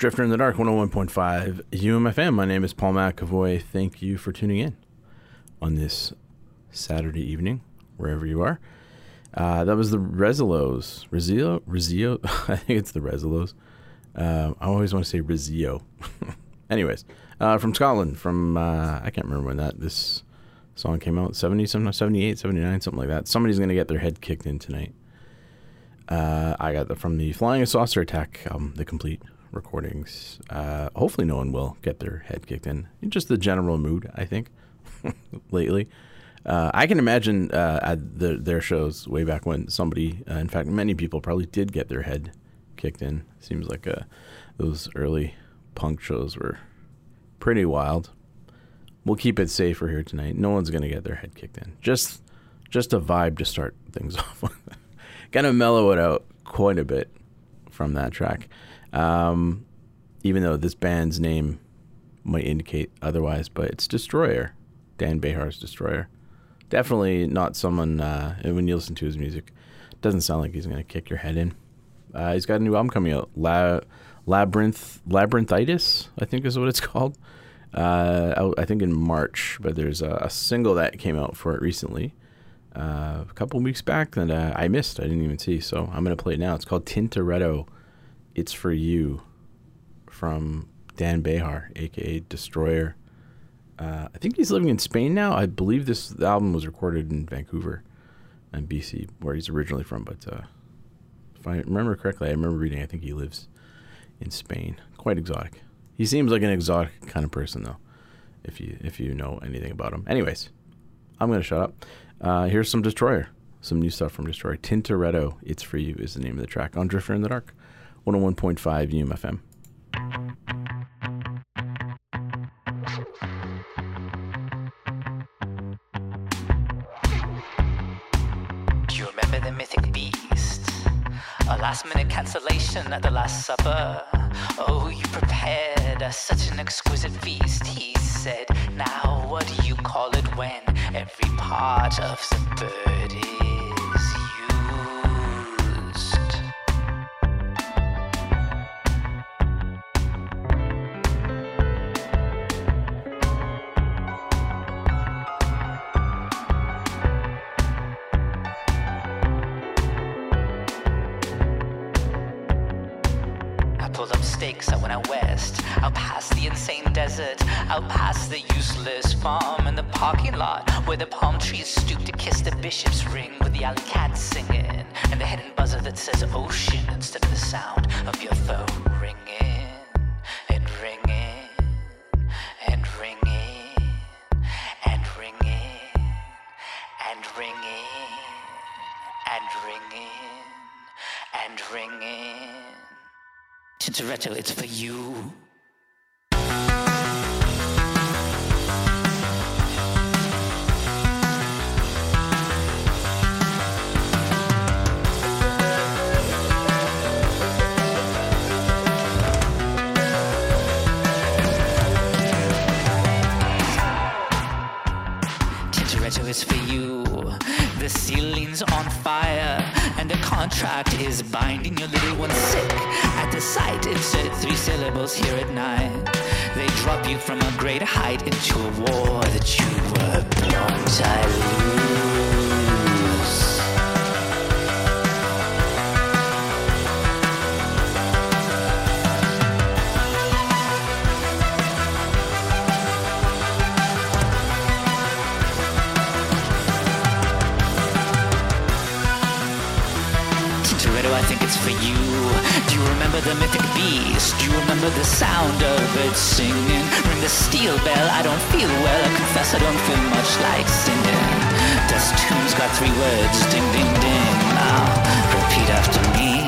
Drifter in the Dark 101.5 UMFM. My name is Paul McAvoy. Thank you for tuning in on this Saturday evening, wherever you are. Uh, that was the Rezillos. Rezio? Rezio? I think it's the Rezillos. Uh, I always want to say Rezio. Anyways, uh, from Scotland, from, uh, I can't remember when that, this song came out, 70, something, 78, 79, something like that. Somebody's going to get their head kicked in tonight. Uh, I got the from the Flying Saucer Attack album, the complete recordings. Uh, hopefully, no one will get their head kicked in. Just the general mood, I think, lately. Uh, I can imagine uh, at the, their shows way back when somebody, uh, in fact, many people probably did get their head kicked in. Seems like uh, those early punk shows were pretty wild. We'll keep it safer here tonight. No one's gonna get their head kicked in. Just, just a vibe to start things off. Gonna mellow it out quite a bit from that track. Um, even though this band's name might indicate otherwise, but it's Destroyer, Dan Bejar's Destroyer. Definitely not someone, uh, when you listen to his music, doesn't sound like he's going to kick your head in. Uh, he's got a new album coming out, La- Labyrinth, Labyrinthitis, I think is what it's called. Uh, I think in March, but there's a, a single that came out for it recently uh, a couple weeks back that uh, I missed. I didn't even see, so I'm gonna play it now. It's called Tintoretto. It's for you, from Dan Bejar, aka Destroyer. Uh, I think he's living in Spain now. I believe this album was recorded in Vancouver, and BC, where he's originally from. But uh, if I remember correctly, I remember reading. I think he lives in Spain. Quite exotic. He seems like an exotic kind of person, though. If you if you know anything about him. Anyways, I'm gonna shut up. Uh, here's some Destroyer, some new stuff from Destroyer. Tintoretto, it's for you is the name of the track on Drifter in the Dark, 101.5 UMFM. Do you remember the mythic beast? A last minute cancellation at the Last Supper. Oh, you prepared us such an exquisite feast. He said, Now, what do you call it when every part of the bird is out past the useless farm and the parking lot where the palm trees stoop to kiss the bishop's ring with the alley cat singing and the hidden buzzer that says ocean instead of the sound of your phone ringing and ringing and ringing and ringing and ringing and ringing and ringing. Tintoretto, it's for you. Contract is binding your little one sick. At the sight, insert three syllables here at night. They drop you from a great height into a war that you were born to lose. The mythic beast? Do you remember the sound of it singing? Ring the steel bell, I don't feel well. I confess I don't feel much like singing. Dust tune's got three words, ding ding ding. Now repeat after me.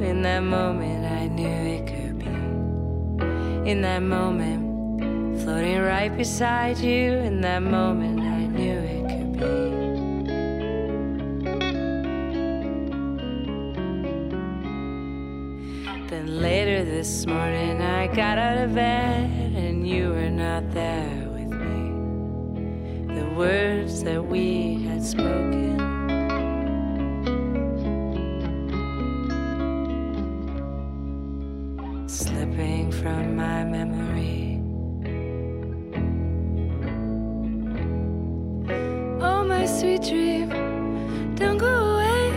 In that moment, I knew it could be. In that moment, floating right beside you. In that moment, I knew it could be. Then later this morning, I got out of bed and you were not there with me. The words that we had spoken. memory. Oh, my sweet dream, don't go away.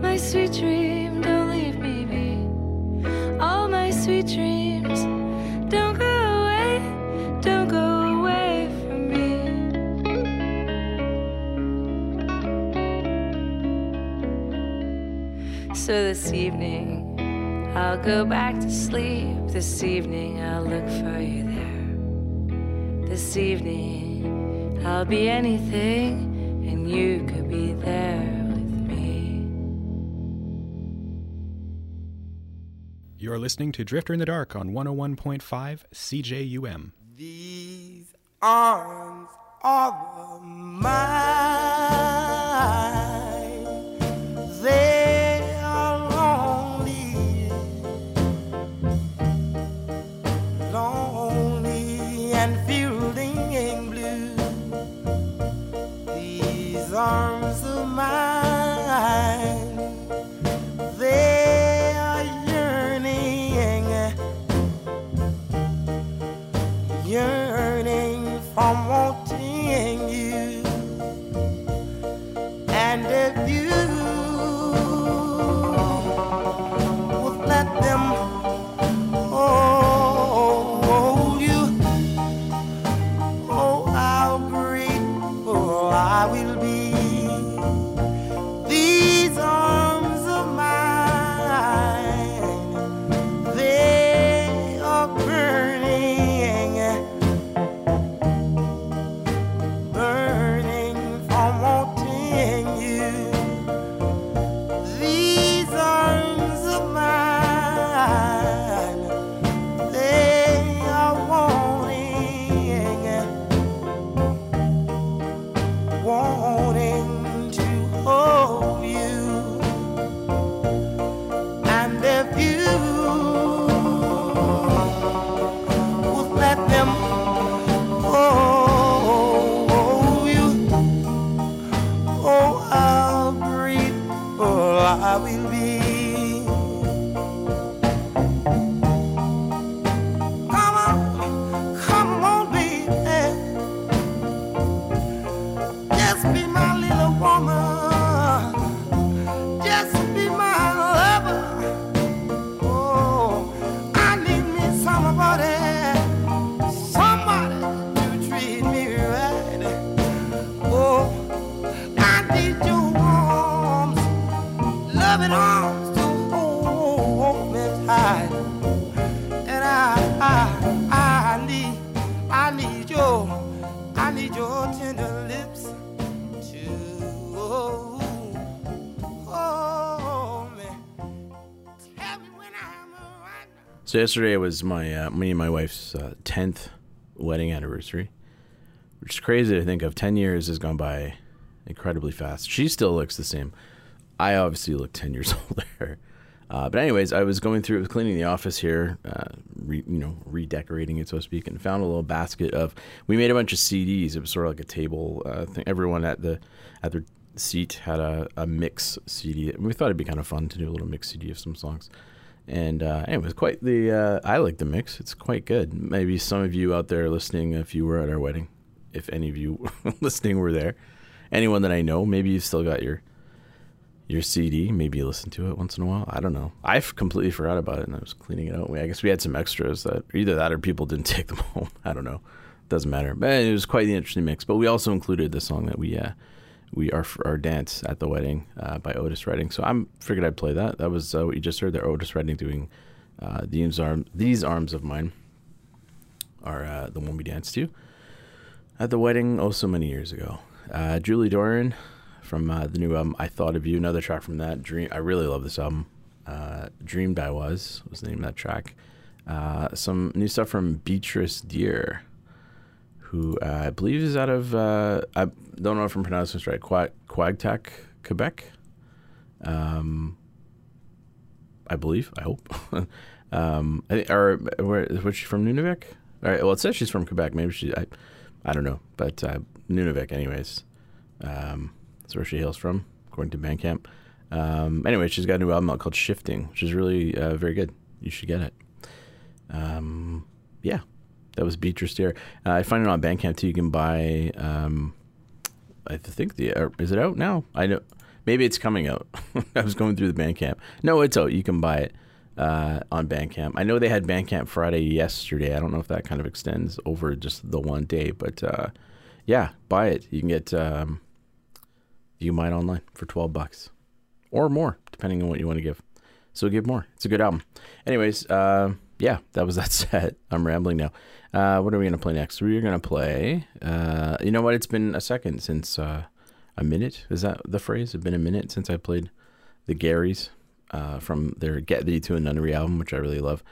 My sweet dream, don't leave me be. All my sweet dreams, don't go away, don't go away from me. So this evening, I'll go back to sleep. This evening I'll look for you there. This evening I'll be anything, and you could be there. with me. You're listening to Drifter in the Dark on 101.5 CJUM. These arms are mine. yearning for more So yesterday was my uh, me and my wife's uh, tenth wedding anniversary, which is crazy to think of. Ten years has gone by incredibly fast. She still looks the same. I obviously look ten years older. Uh, but anyways, I was going through, cleaning the office here, uh, re, you know, redecorating it so to speak, and found a little basket of. We made a bunch of CDs. It was sort of like a table uh, thing. Everyone at the at their seat had a, a mix CD. We thought it'd be kind of fun to do a little mix CD of some songs. And uh, anyway, it was quite the. Uh, I like the mix. It's quite good. Maybe some of you out there listening, if you were at our wedding, if any of you listening were there, anyone that I know, maybe you've still got your your CD. Maybe you listen to it once in a while. I don't know. I completely forgot about it, and I was cleaning it out. I guess we had some extras that either that or people didn't take them home. I don't know. Doesn't matter. But it was quite the interesting mix. But we also included the song that we uh, we our our dance at the wedding uh, by Otis Redding. So I'm figured I'd play that. That was uh, what you just heard there. Otis Redding doing uh, these arm these arms of mine are uh, the one we danced to at the wedding oh so many years ago. Uh, Julie Doiron from uh, the new album I Thought of You, another track from that. Dream I really love this album. Dreamed I Was was the name of that track. Some new stuff from Beatrice Deer, who uh, I believe is out of uh, I don't know if I'm pronouncing this right. Quag Quaqtaq, Quebec. Um, I believe. I hope. um, I think, or where was she from? Nunavik. All right. Well, it says she's from Quebec. Maybe she. I, I don't know, but uh, Nunavik, anyways. Um, that's where she hails from, according to Bandcamp. Um, anyway, she's got a new album out called Shifting, which is really uh, very good. You should get it. Um, yeah, that was Beatrice Deer. Uh, I find it on Bandcamp too. You can buy. Um, I think the uh, is it out now? I know maybe it's coming out. I was going through the Bandcamp. No, it's out. You can buy it uh, on Bandcamp. I know they had Bandcamp Friday yesterday. I don't know if that kind of extends over just the one day, but uh, yeah, buy it. You can get um, you it online for twelve bucks or more, depending on what you want to give. So give more. It's a good album. Anyways, uh, yeah, that was that set. I'm rambling now. Uh, what are we gonna play next? We're gonna play. Uh, you know what? It's been a second since uh, a minute. Is that the phrase? It's been a minute since I played the Garys uh, from their Get Thee to a Nunnery album, which I really love.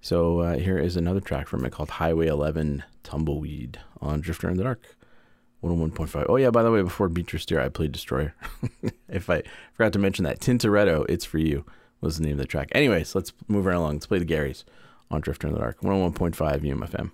So uh, here is another track from it called Highway 11 Tumbleweed on Drifter in the Dark. 101.5. Oh, yeah, by the way, before Beatrice Deer, I played Destroyer. if I forgot to mention that, Tintoretto, It's For You was the name of the track. Anyways, let's move right along. Let's play the Garys on Drifter in the Dark. 101.5 UMFM.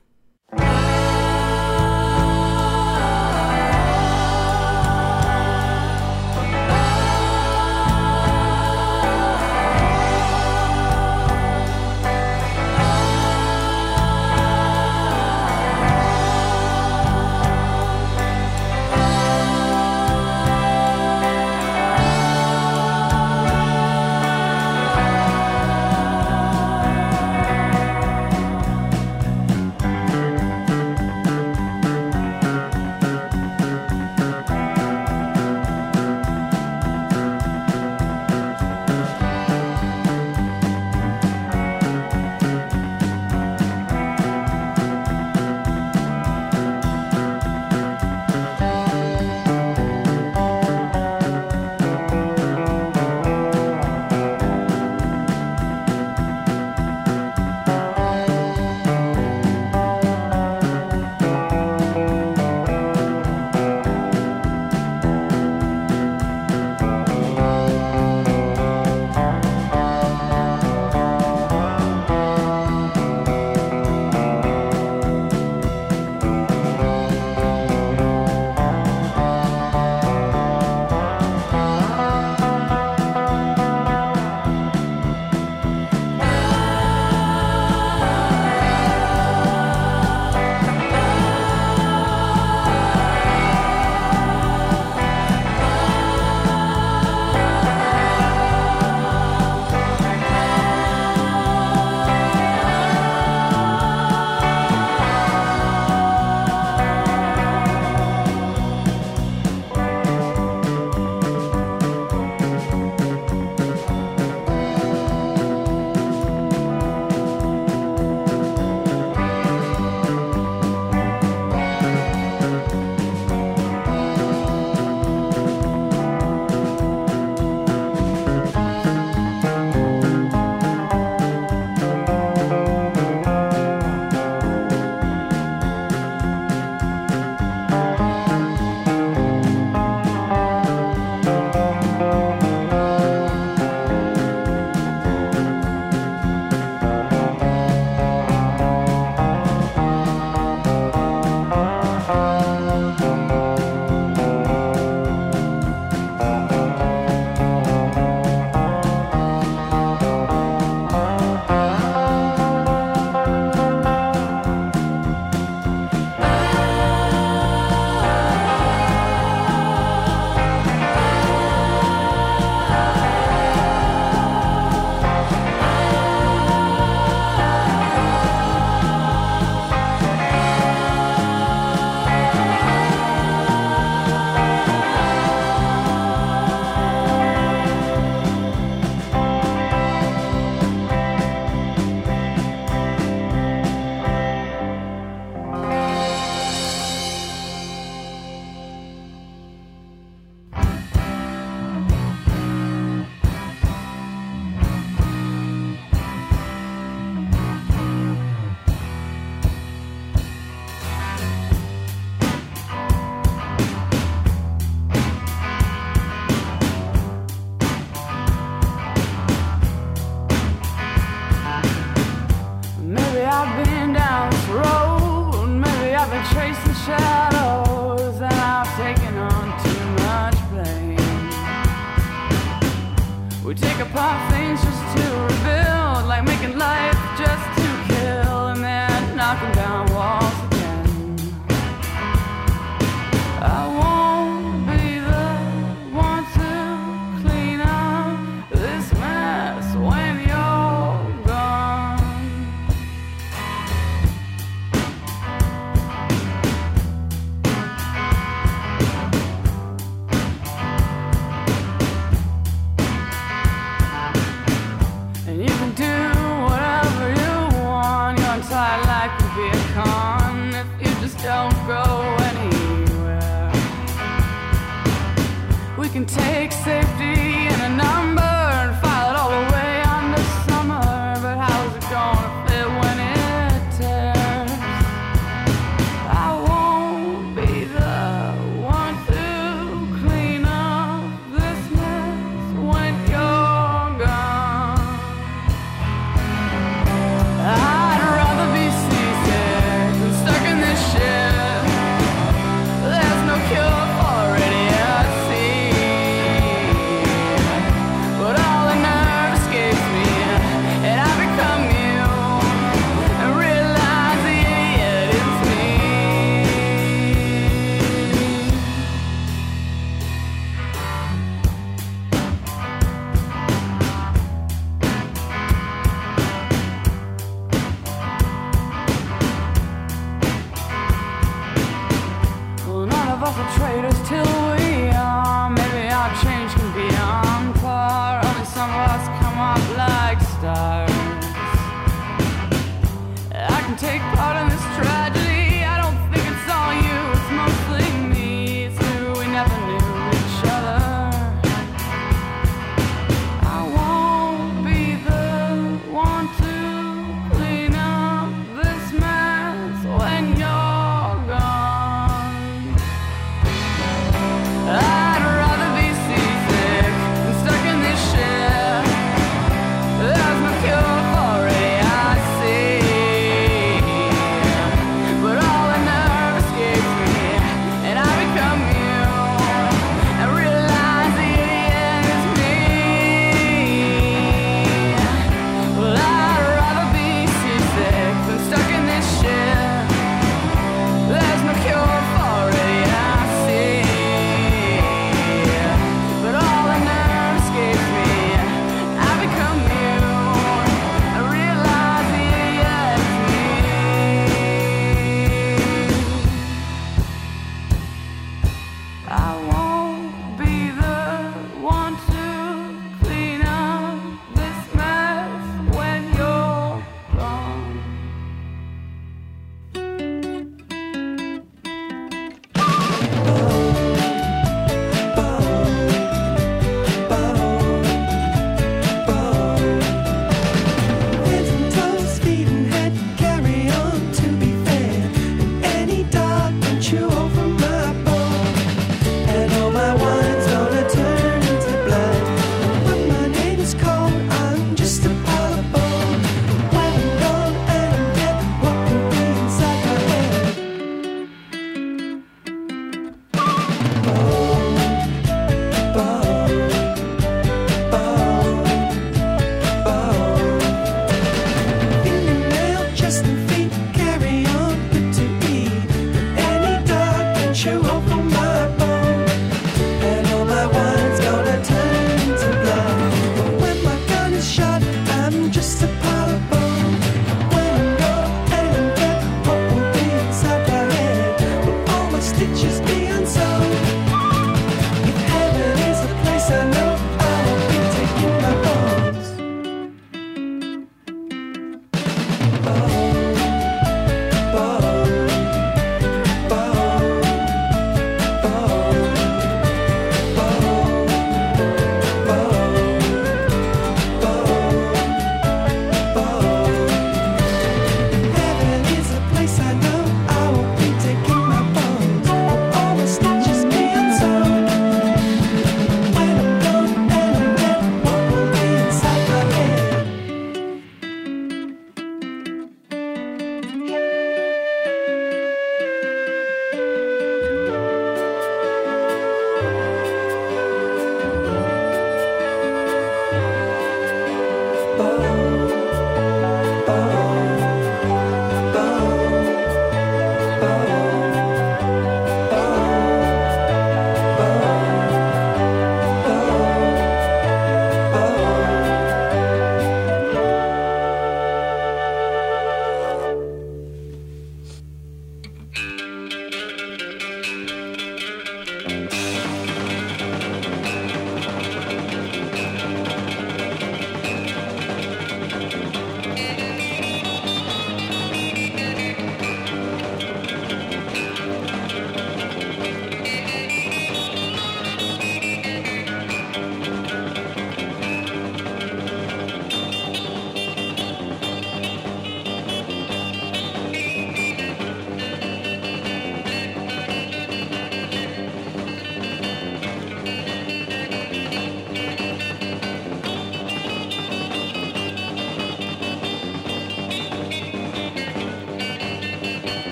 Can take safety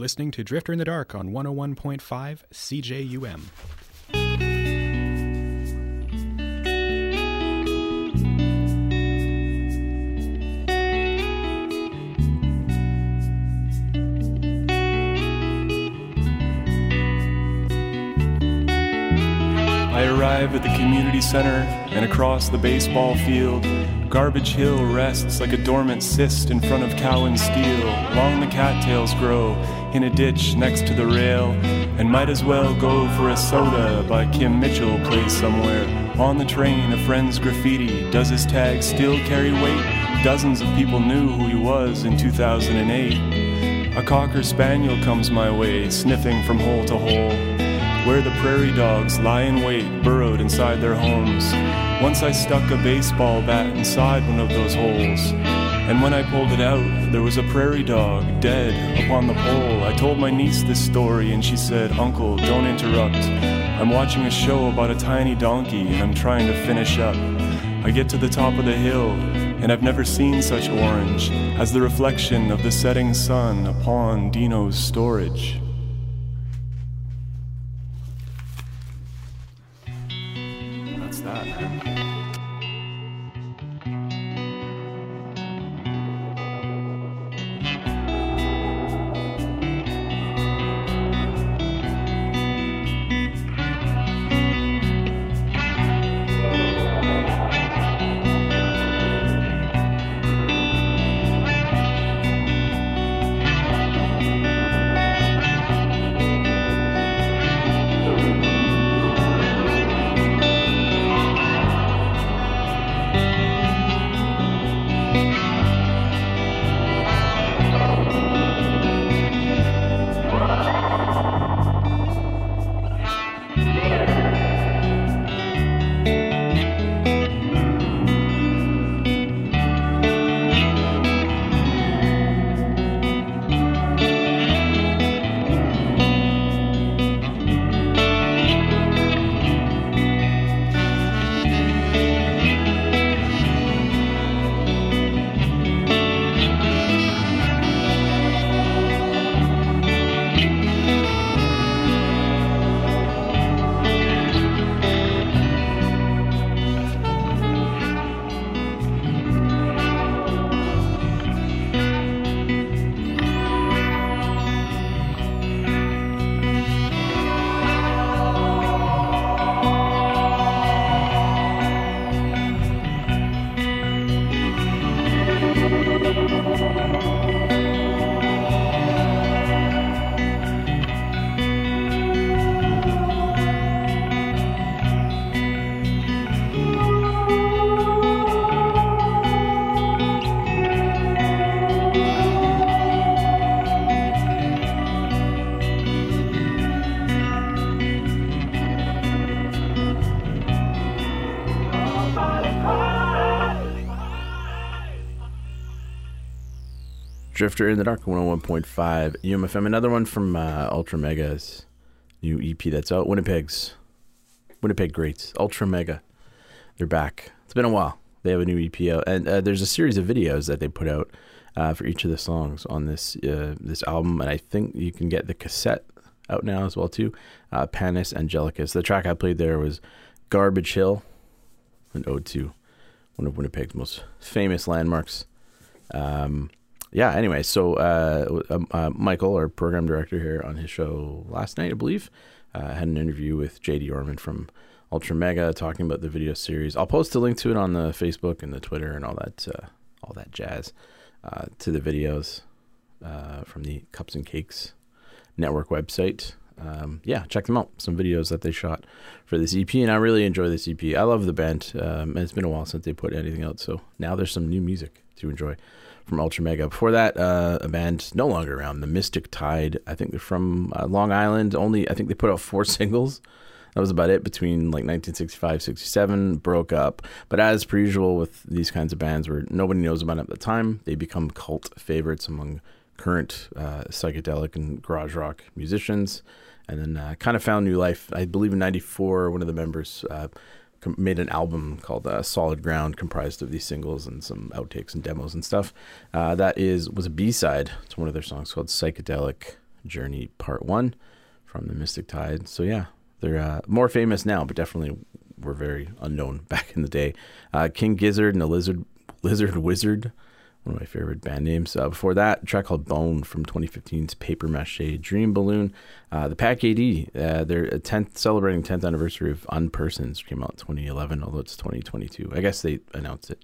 listening to Drifter in the Dark on 101.5 CJUM. I arrive at the community center and across the baseball field. Garbage Hill rests like a dormant cyst in front of Cowan Steel. Long the cattails grow in a ditch next to the rail. And might as well go for a soda by Kim Mitchell plays somewhere. On the train, a friend's graffiti. Does his tag still carry weight? Dozens of people knew who he was in 2008. A cocker spaniel comes my way, sniffing from hole to hole where the prairie dogs lie in wait, burrowed inside their homes. Once I stuck a baseball bat inside one of those holes. And when I pulled it out, there was a prairie dog dead upon the pole. I told my niece this story, and she said, Uncle, don't interrupt. I'm watching a show about a tiny donkey, and I'm trying to finish up. I get to the top of the hill, and I've never seen such orange as the reflection of the setting sun upon Dino's storage. Drifter in the Dark 101.5 UMFM. Another one from uh, Ultra Mega's new EP that's out. Winnipeg's Winnipeg Greats. Ultra Mega. They're back. It's been a while. They have a new EP out, and uh, there's a series of videos that they put out uh, for each of the songs on this uh, this album. And I think you can get the cassette out now as well too. Uh, Panis Angelicus. The track I played there was Garbage Hill, an ode to one of Winnipeg's most famous landmarks. Um, yeah, anyway, so uh, um, uh, Michael, our program director here on his show last night, I believe, uh, had an interview with JD Orman from Ultra Mega talking about the video series. I'll post a link to it on the Facebook and the Twitter and all that, uh, all that jazz to the videos from the Cups and Cakes Network website. Um, yeah, check them out. Some videos that they shot for this EP, and I really enjoy this EP. I love the band. Um, it's been a while since they put anything out, so now there's some new music to enjoy from Ultra Mega. Before that, uh, a band no longer around, the Mystic Tide. I think they're from uh, Long Island. Only I think they put out four singles. That was about it between like 1965, 67, broke up. But as per usual with these kinds of bands where nobody knows about them at the time, they become cult favorites among current uh, psychedelic and garage rock musicians. And then uh, kind of found new life. I believe in 94, one of the members uh, com- made an album called uh, Solid Ground, comprised of these singles and some outtakes and demos and stuff. Uh, that is was a B side to one of their songs called Psychedelic Journey Part 1 from the Mystic Tide. So, yeah, they're uh, more famous now, but definitely were very unknown back in the day. Uh, King Gizzard and the Lizard, Lizard Wizard, one of my favorite band names. Uh, before that, track called Bone from 2015's Paper Mache Dream Balloon. Uh, the Pack AD, uh, their 10th, celebrating 10th anniversary of Unpersons came out in 2011, although it's 2022. I guess they announced it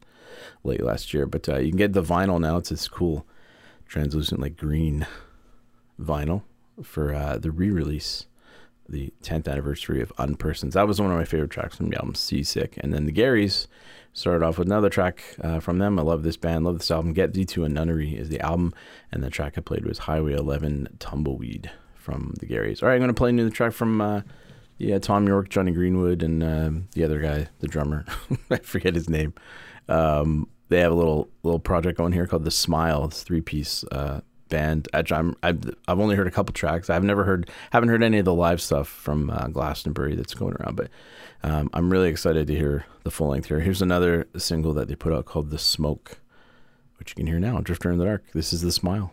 late last year, but uh, you can get the vinyl now. It's this cool translucent, like green vinyl for uh, the re-release, the 10th anniversary of Unpersons. That was one of my favorite tracks from the album Seasick. And then the Garrys started off with another track uh, from them. I love this band, love this album. Get Thee to a Nunnery is the album, and the track I played was Highway 11 Tumbleweed from the Garrys. All right, I'm going to play another track from uh, yeah, Thom Yorke, Jonny Greenwood, and um, the other guy, the drummer. I forget his name. Um, they have a little little project going here called The Smile. It's three piece uh, band. I'm, I've I've only heard a couple tracks. I've never heard haven't heard any of the live stuff from uh, Glastonbury that's going around. But um, I'm really excited to hear the full length here. Here's another single that they put out called The Smoke, which you can hear now. Drifter in the Dark. This is The Smile.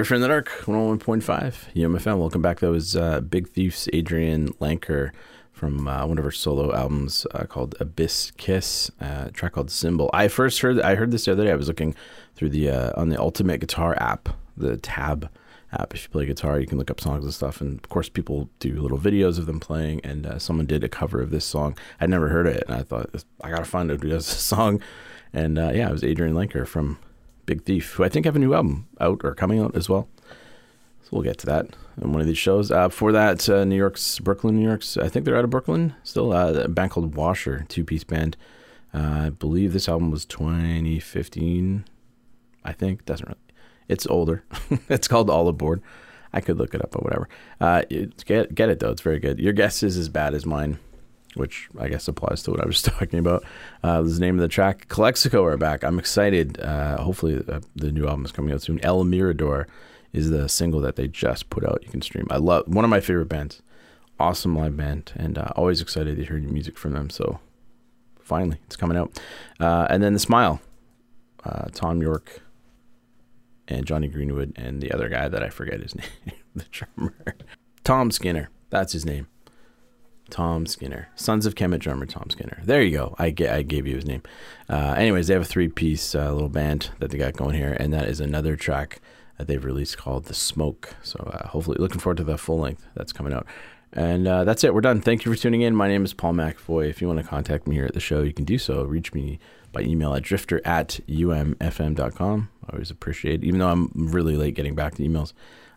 Drifter in the Dark, 101.5, UMFM. Welcome back. That was uh, Big Thief's Adrianne Lenker from uh, one of her solo albums uh, called abysskiss, uh, a track called Symbol. I first heard I heard this the other day. I was looking through the uh, on the Ultimate Guitar app, the Tab app. If you play guitar, you can look up songs and stuff. And of course, people do little videos of them playing. And uh, someone did a cover of this song. I'd never heard it, and I thought I gotta find out who does this song. And uh, yeah, it was Adrianne Lenker from Big Thief, who I think have a new album out or coming out as well. So we'll get to that in one of these shows. Uh, before that, uh, New York's Brooklyn, New York's. I think they're out of Brooklyn still. Uh, a band called Washer, two piece band. Uh, I believe this album was 2015. I think doesn't really. It's older. it's called All Aboard. I could look it up or whatever. Uh, get get it though. It's very good. Your guess is as bad as mine, which I guess applies to what I was talking about. Uh, this is the name of the track. Calexico are back. I'm excited. Uh, hopefully uh, the new album is coming out soon. El Mirador is the single that they just put out. You can stream. I love one of my favorite bands. Awesome live band, and uh, always excited to hear new music from them. So finally, it's coming out. Uh, and then the Smile, uh, Thom Yorke and Jonny Greenwood and the other guy that I forget his name, the drummer, Tom Skinner. That's his name. Tom Skinner, Sons of Kemet drummer Tom Skinner. There you go. I, ga- I gave you his name. Uh, anyways, they have a three-piece uh, little band that they got going here, and that is another track that they've released called "The Smoke." So uh, hopefully, looking forward to the full length that's coming out. And uh, that's it. We're done. Thank you for tuning in. My name is Paul McAvoy. If you want to contact me here at the show, you can do so. Reach me by email at drifter at umfm.com. I always appreciate it. Even though I'm really late getting back to emails,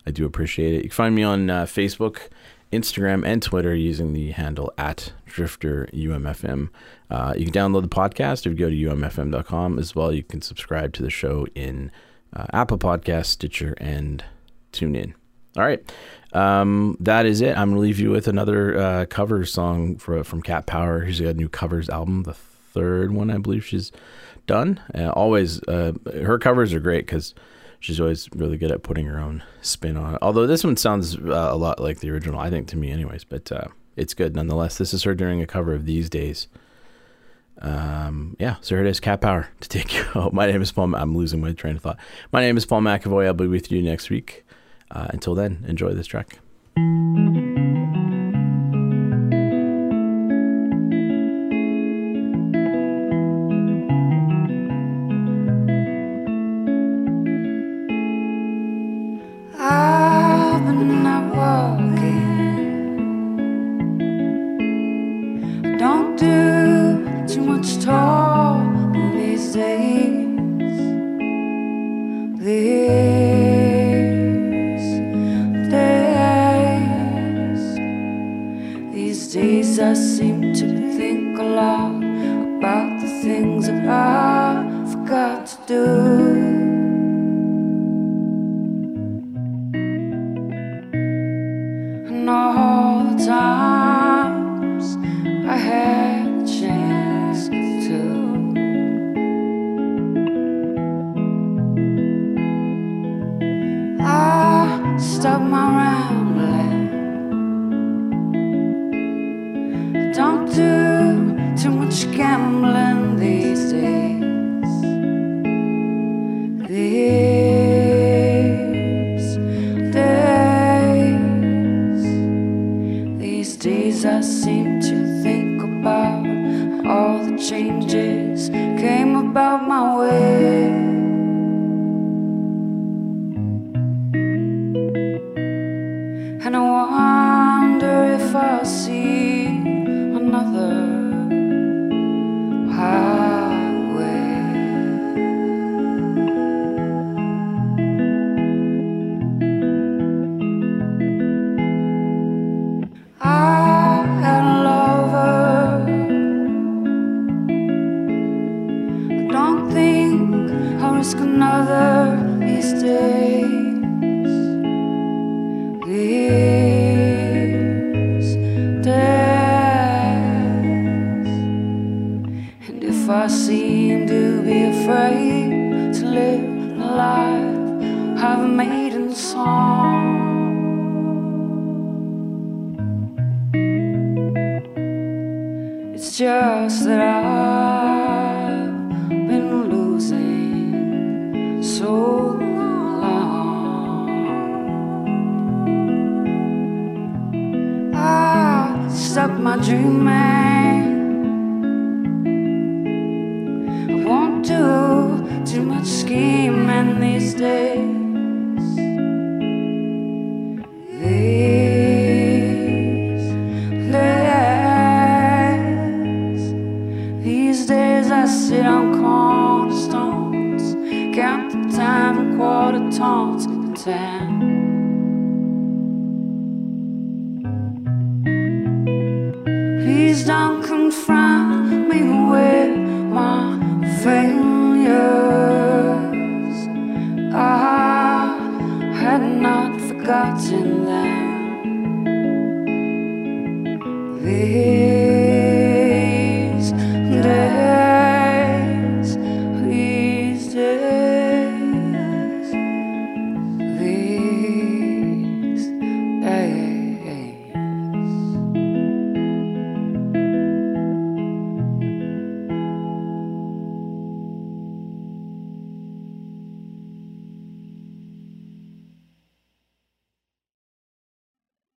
I do appreciate it. You can find me on uh, Facebook, Instagram, and Twitter using the handle at drifter umfm. Uh, you can download the podcast if you go to umfm.com as well. You can subscribe to the show in uh, Apple Podcasts, Stitcher, and TuneIn. All right. Um, that is it. I'm to leave you with another uh, cover song for, from Cat Power. She's got a new covers album, the third one, I believe she's done. Uh, always, uh, her covers are great because she's always really good at putting her own spin on it. Although this one sounds uh, a lot like the original, I think, to me, anyways, but uh, it's good nonetheless. This is her doing a cover of These Days. Um, yeah, so here it is, Cat Power to take you out. My name is Paul. I'm losing my train of thought. My name is Paul McAvoy. I'll be with you next week. Uh, until then, enjoy this track.